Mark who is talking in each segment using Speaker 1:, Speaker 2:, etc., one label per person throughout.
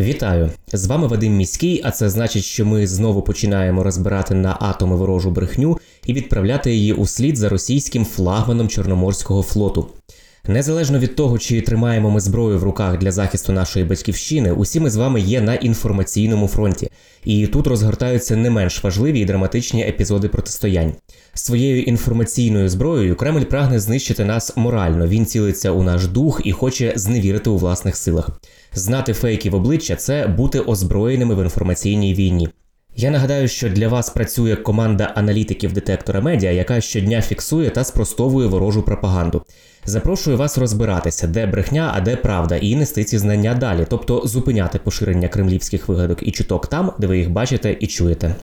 Speaker 1: Вітаю! З вами Вадим Міський, а це значить, що ми знову починаємо розбирати на атоми ворожу брехню і відправляти її у слід за російським флагманом Чорноморського флоту. Незалежно від того, чи тримаємо ми зброю в руках для захисту нашої батьківщини, усі ми з вами є на інформаційному фронті, і тут розгортаються не менш важливі і драматичні епізоди протистоянь. Своєю інформаційною зброєю Кремль прагне знищити нас морально. Він цілиться у наш дух і хоче зневірити у власних силах. Знати фейки в обличчя це бути озброєними в інформаційній війні. Я нагадаю, що для вас працює команда аналітиків детектора медіа, яка щодня фіксує та спростовує ворожу пропаганду. Запрошую вас розбиратися, де брехня, а де правда, і нести ці знання далі, тобто зупиняти поширення кремлівських вигадок і чуток там, де ви їх бачите і чуєте.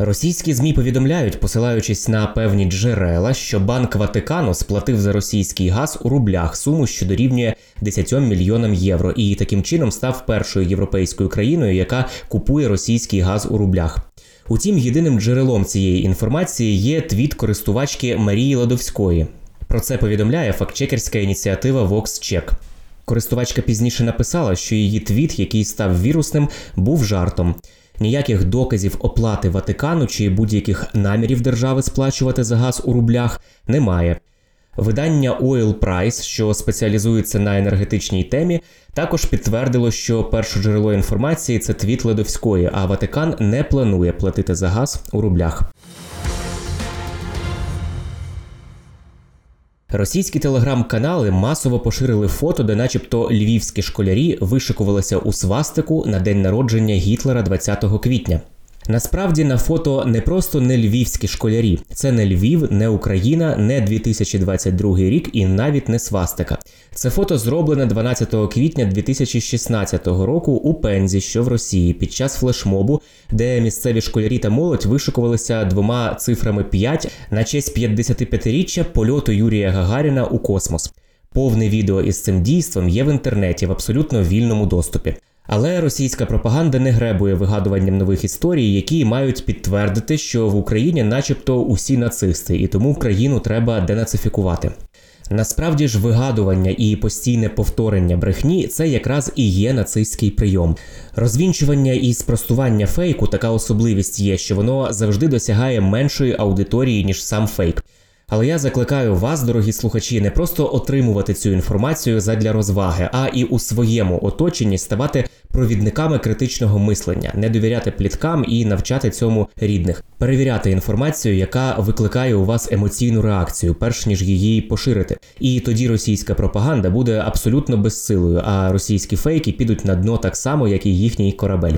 Speaker 1: Російські змі повідомляють, посилаючись на певні джерела, що Банк Ватикану сплатив за російський газ у рублях суму, що дорівнює 10 мільйонам євро, і таким чином став першою європейською країною, яка купує російський газ у рублях. Утім, єдиним джерелом цієї інформації є твіт користувачки Марії Ладовської. Про це повідомляє фактчекерська ініціатива VoxCheck. Користувачка пізніше написала, що її твіт, який став вірусним, був жартом. Ніяких доказів оплати Ватикану чи будь-яких намірів держави сплачувати за газ у рублях немає. Видання Oil Price, що спеціалізується на енергетичній темі, також підтвердило, що перше джерело інформації це твіт Ледовської, а Ватикан не планує платити за газ у рублях. Російські телеграм-канали масово поширили фото, де, начебто, львівські школярі вишикувалися у свастику на день народження Гітлера 20 квітня. Насправді на фото не просто не львівські школярі, це не Львів, не Україна, не 2022 рік і навіть не свастика. Це фото зроблене 12 квітня 2016 року у Пензі, що в Росії, під час флешмобу, де місцеві школярі та молодь вишикувалися двома цифрами 5 на честь 55-річчя польоту Юрія Гагаріна у космос. Повне відео із цим дійством є в інтернеті в абсолютно вільному доступі. Але російська пропаганда не гребує вигадуванням нових історій, які мають підтвердити, що в Україні, начебто, усі нацисти, і тому країну треба денацифікувати. Насправді ж вигадування і постійне повторення брехні це якраз і є нацистський прийом. Розвінчування і спростування фейку така особливість є, що воно завжди досягає меншої аудиторії, ніж сам фейк. Але я закликаю вас, дорогі слухачі, не просто отримувати цю інформацію задля розваги, а і у своєму оточенні ставати провідниками критичного мислення, не довіряти пліткам і навчати цьому рідних, перевіряти інформацію, яка викликає у вас емоційну реакцію, перш ніж її поширити. І тоді російська пропаганда буде абсолютно безсилою, а російські фейки підуть на дно так само, як і їхній корабель.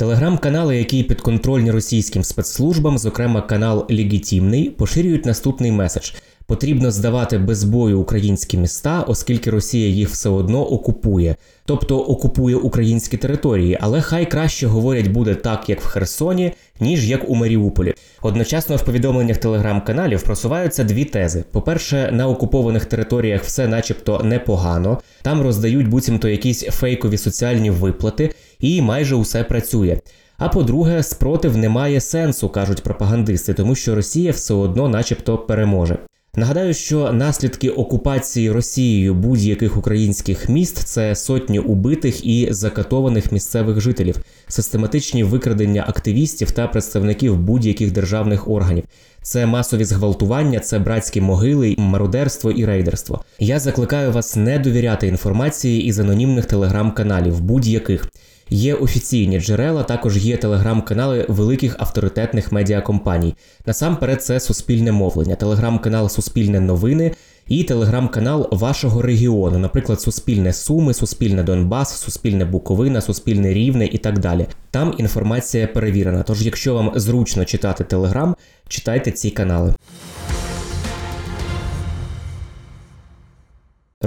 Speaker 1: Телеграм-канали, які підконтрольні російським спецслужбам, зокрема канал Легітімний, поширюють наступний меседж: потрібно здавати без бою українські міста, оскільки Росія їх все одно окупує, тобто окупує українські території, але хай краще говорять буде так, як в Херсоні, ніж як у Маріуполі. Одночасно в повідомленнях телеграм-каналів просуваються дві тези: по-перше, на окупованих територіях все, начебто, непогано, там роздають буцімто якісь фейкові соціальні виплати, і майже усе працює. А по-друге, спротив не має сенсу, кажуть пропагандисти, тому що Росія все одно, начебто, переможе. Нагадаю, що наслідки окупації Росією будь-яких українських міст це сотні убитих і закатованих місцевих жителів, систематичні викрадення активістів та представників будь-яких державних органів. Це масові зґвалтування, це братські могили, мародерство і рейдерство. Я закликаю вас не довіряти інформації із анонімних телеграм-каналів, будь-яких. Є офіційні джерела, також є телеграм-канали великих авторитетних медіакомпаній. Насамперед, це суспільне мовлення, телеграм-канал Суспільне новини і телеграм-канал вашого регіону, наприклад, Суспільне Суми, Суспільне Донбас, Суспільне Буковина, Суспільне Рівне і так далі. Там інформація перевірена. Тож, якщо вам зручно читати телеграм, читайте ці канали.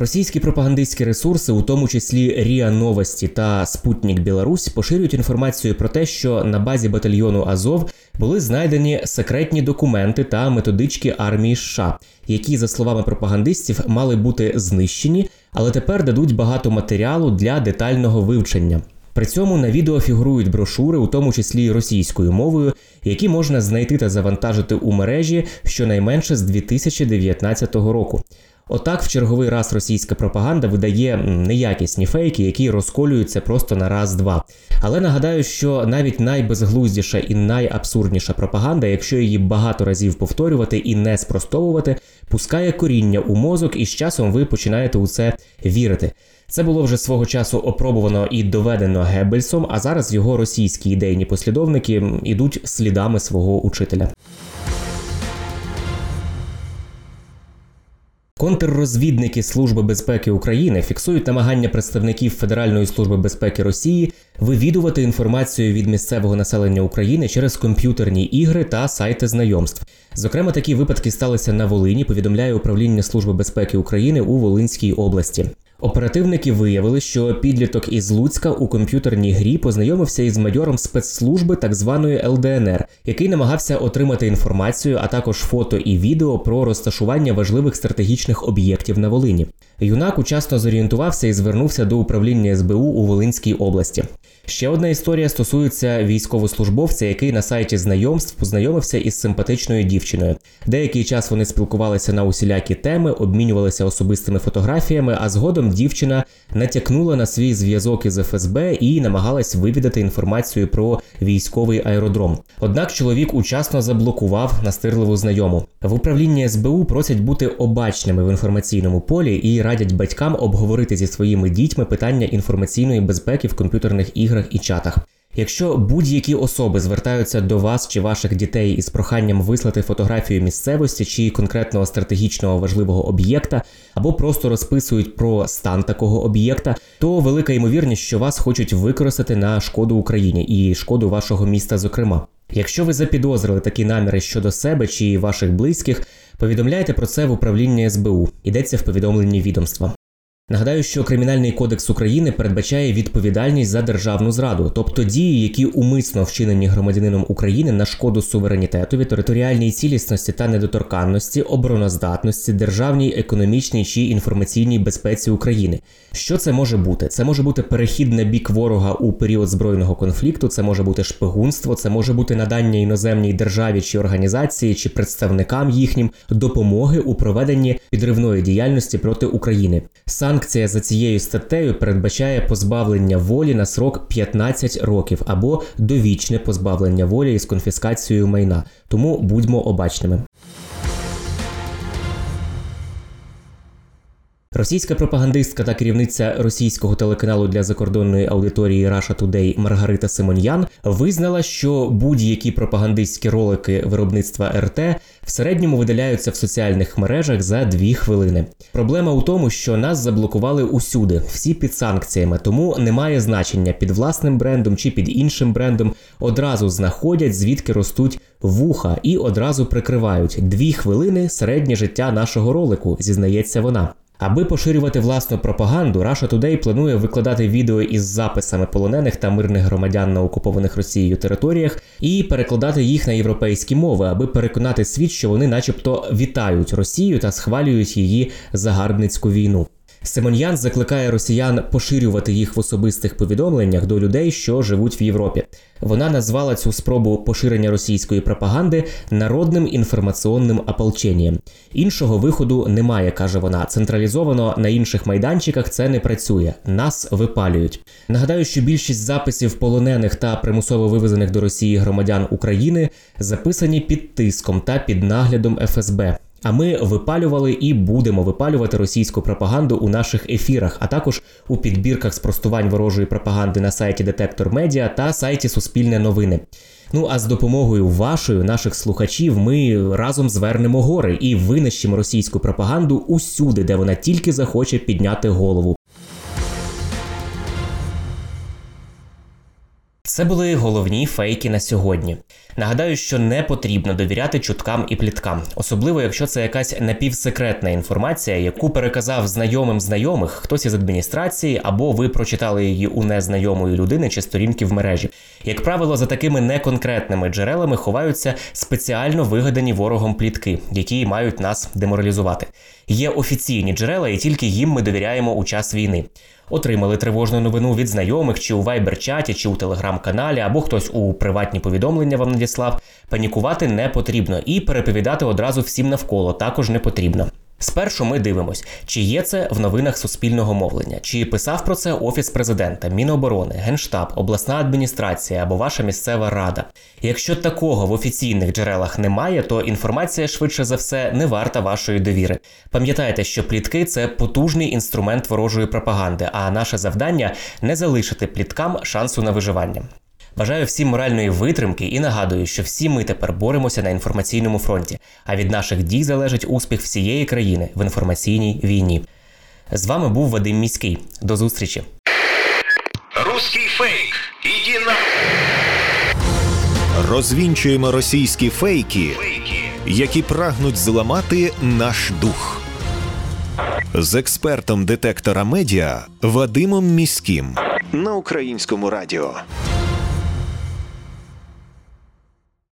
Speaker 1: Російські пропагандистські ресурси, у тому числі Ріа Новості та Спутник Білорусь, поширюють інформацію про те, що на базі батальйону Азов були знайдені секретні документи та методички армії США, які, за словами пропагандистів, мали бути знищені, але тепер дадуть багато матеріалу для детального вивчення. При цьому на відео фігурують брошури, у тому числі російською мовою, які можна знайти та завантажити у мережі щонайменше з 2019 року. Отак, в черговий раз російська пропаганда видає неякісні фейки, які розколюються просто на раз-два. Але нагадаю, що навіть найбезглуздіша і найабсурдніша пропаганда, якщо її багато разів повторювати і не спростовувати, пускає коріння у мозок, і з часом ви починаєте у це вірити. Це було вже свого часу опробувано і доведено Геббельсом, а зараз його російські ідейні послідовники ідуть слідами свого учителя. Контррозвідники Служби безпеки України фіксують намагання представників Федеральної служби безпеки Росії вивідувати інформацію від місцевого населення України через комп'ютерні ігри та сайти знайомств. Зокрема, такі випадки сталися на Волині. Повідомляє управління Служби безпеки України у Волинській області. Оперативники виявили, що підліток із Луцька у комп'ютерній грі познайомився із майором спецслужби так званої ЛДНР, який намагався отримати інформацію, а також фото і відео про розташування важливих стратегічних об'єктів на Волині. Юнак учасно зорієнтувався і звернувся до управління СБУ у Волинській області. Ще одна історія стосується військовослужбовця, який на сайті знайомств познайомився із симпатичною дівчиною. Деякий час вони спілкувалися на усілякі теми, обмінювалися особистими фотографіями, а згодом дівчина натякнула на свій зв'язок із ФСБ і намагалась вивідати інформацію про військовий аеродром. Однак чоловік учасно заблокував настирливу знайому. В управлінні СБУ просять бути обачними в інформаційному полі і радять батькам обговорити зі своїми дітьми питання інформаційної безпеки в комп'ютерних іграх і чатах. Якщо будь-які особи звертаються до вас чи ваших дітей із проханням вислати фотографію місцевості чи конкретного стратегічного важливого об'єкта, або просто розписують про стан такого об'єкта, то велика ймовірність, що вас хочуть використати на шкоду Україні і шкоду вашого міста, зокрема. Якщо ви запідозрили такі наміри щодо себе чи ваших близьких, повідомляйте про це в управління СБУ. Йдеться в повідомленні відомства. Нагадаю, що Кримінальний кодекс України передбачає відповідальність за державну зраду, тобто дії, які умисно вчинені громадянином України на шкоду суверенітетові, територіальній цілісності та недоторканності, обороноздатності, державній, економічній чи інформаційній безпеці України. Що це може бути? Це може бути перехід на бік ворога у період збройного конфлікту, це може бути шпигунство, це може бути надання іноземній державі чи організації чи представникам їхнім допомоги у проведенні підривної діяльності проти України. Санкція за цією статтею передбачає позбавлення волі на срок 15 років або довічне позбавлення волі із конфіскацією майна. Тому будьмо обачними. Російська пропагандистка та керівниця російського телеканалу для закордонної аудиторії Russia Today Маргарита Симоньян визнала, що будь-які пропагандистські ролики виробництва РТ в середньому видаляються в соціальних мережах за дві хвилини. Проблема у тому, що нас заблокували усюди, всі під санкціями, тому немає значення під власним брендом чи під іншим брендом. Одразу знаходять звідки ростуть вуха і одразу прикривають дві хвилини середнє життя нашого ролику, зізнається вона. Аби поширювати власну пропаганду, Russia Today планує викладати відео із записами полонених та мирних громадян на окупованих Росією територіях і перекладати їх на європейські мови, аби переконати світ, що вони, начебто, вітають Росію та схвалюють її загарбницьку війну. Симоньян закликає росіян поширювати їх в особистих повідомленнях до людей, що живуть в Європі. Вона назвала цю спробу поширення російської пропаганди народним інформаційним ополченням. Іншого виходу немає, каже вона. Централізовано на інших майданчиках це не працює. Нас випалюють. Нагадаю, що більшість записів полонених та примусово вивезених до Росії громадян України записані під тиском та під наглядом ФСБ. А ми випалювали і будемо випалювати російську пропаганду у наших ефірах, а також у підбірках спростувань ворожої пропаганди на сайті Детектор Медіа та сайті Суспільне новини. Ну а з допомогою вашої, наших слухачів, ми разом звернемо гори і винищимо російську пропаганду усюди, де вона тільки захоче підняти голову. Це були головні фейки на сьогодні. Нагадаю, що не потрібно довіряти чуткам і пліткам, особливо якщо це якась напівсекретна інформація, яку переказав знайомим знайомих хтось із адміністрації, або ви прочитали її у незнайомої людини чи сторінки в мережі. Як правило, за такими неконкретними джерелами ховаються спеціально вигадані ворогом плітки, які мають нас деморалізувати. Є офіційні джерела, і тільки їм ми довіряємо у час війни. Отримали тривожну новину від знайомих, чи у вайбер-чаті, чи у телеграм-каналі, або хтось у приватні повідомлення вам надіслав. Панікувати не потрібно і переповідати одразу всім навколо також не потрібно. Спершу ми дивимось, чи є це в новинах суспільного мовлення, чи писав про це офіс президента, Міноборони, Генштаб, обласна адміністрація або ваша місцева рада. Якщо такого в офіційних джерелах немає, то інформація швидше за все не варта вашої довіри. Пам'ятайте, що плітки це потужний інструмент ворожої пропаганди, а наше завдання не залишити пліткам шансу на виживання. Бажаю всім моральної витримки і нагадую, що всі ми тепер боремося на інформаційному фронті, а від наших дій залежить успіх всієї країни в інформаційній війні. З вами був Вадим Міський. До зустрічі.
Speaker 2: Русский фейк. Иди на...
Speaker 3: Розвінчуємо російські фейки,
Speaker 2: Фейки.
Speaker 3: які прагнуть зламати наш дух. З експертом детектора медіа Вадимом Міським на українському радіо.